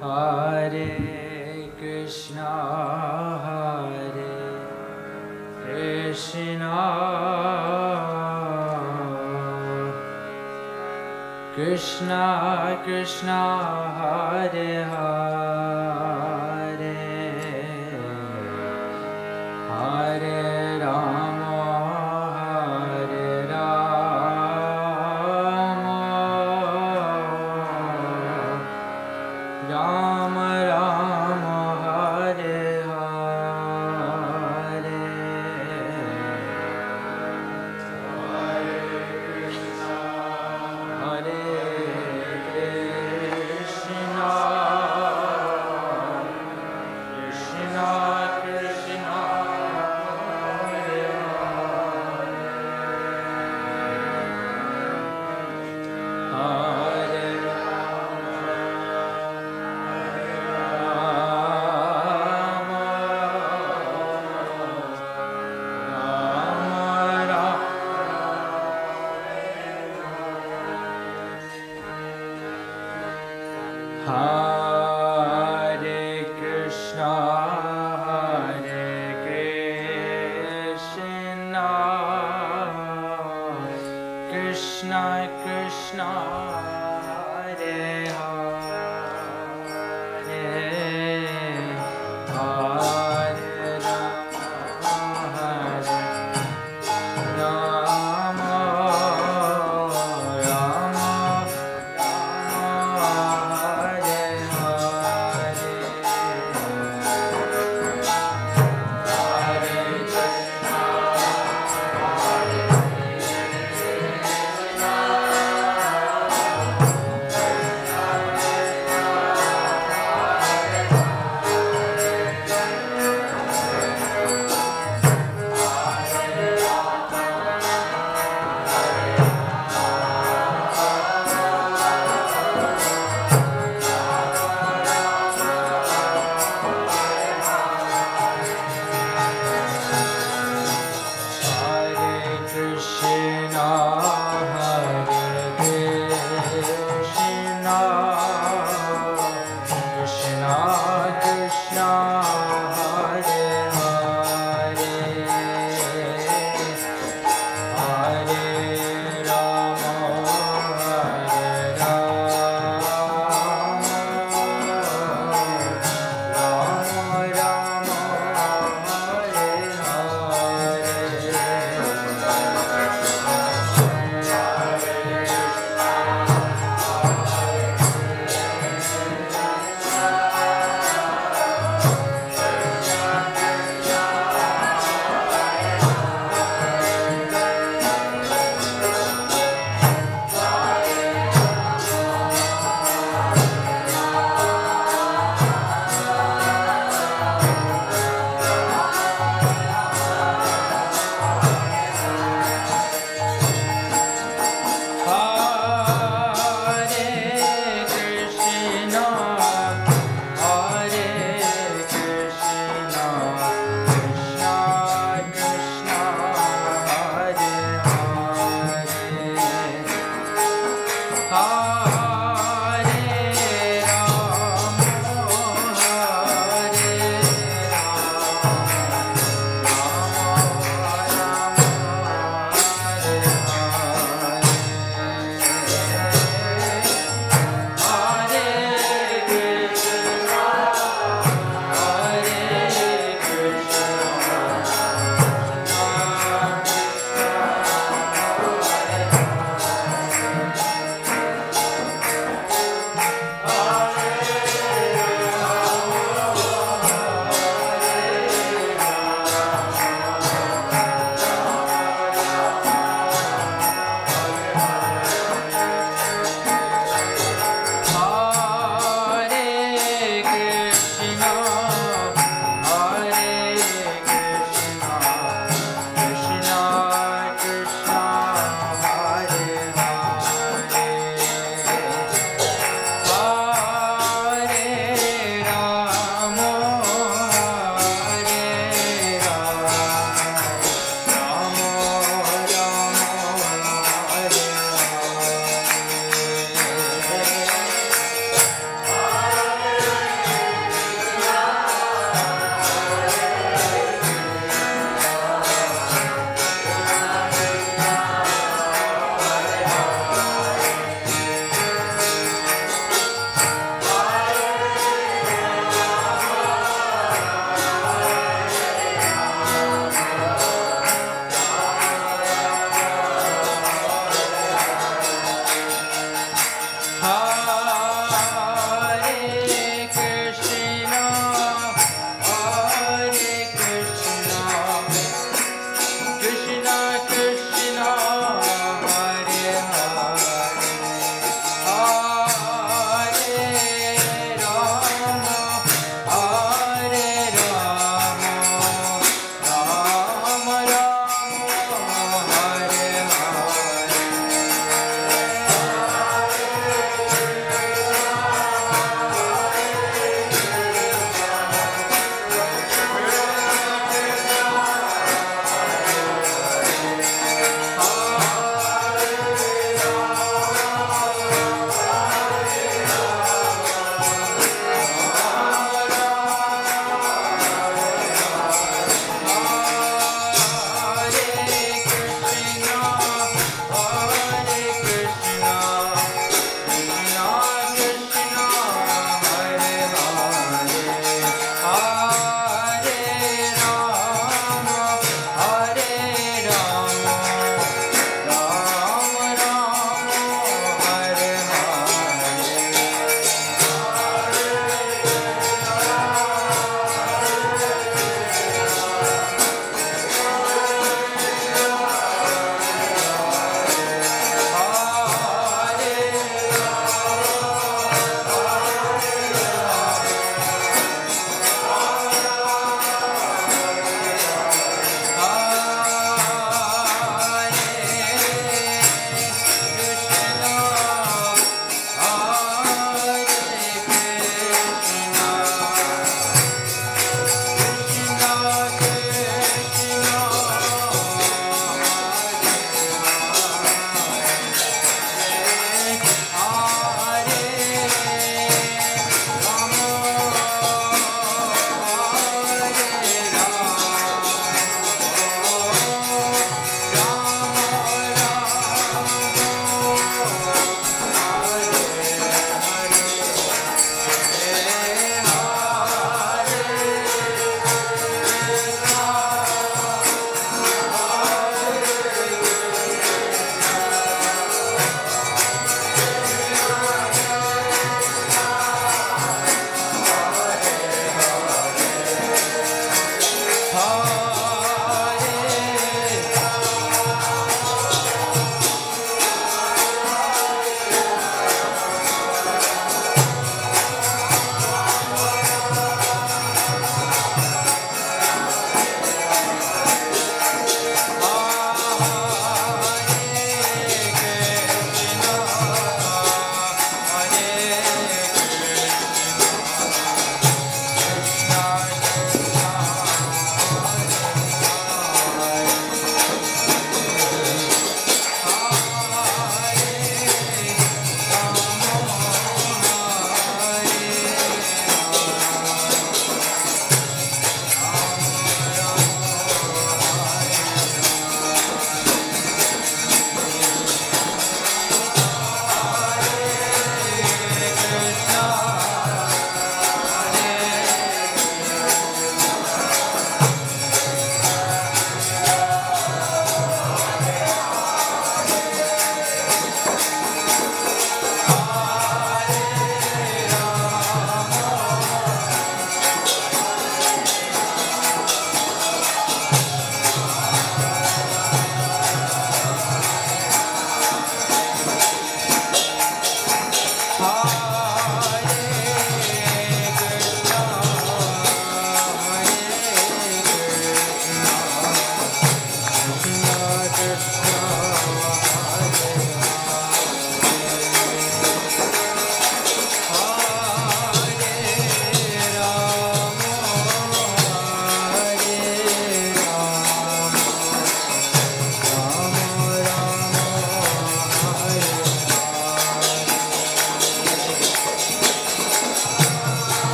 Hare Krishna, Hare Krishna, Krishna Krishna, Hare Hare. Krishna Hare Hare.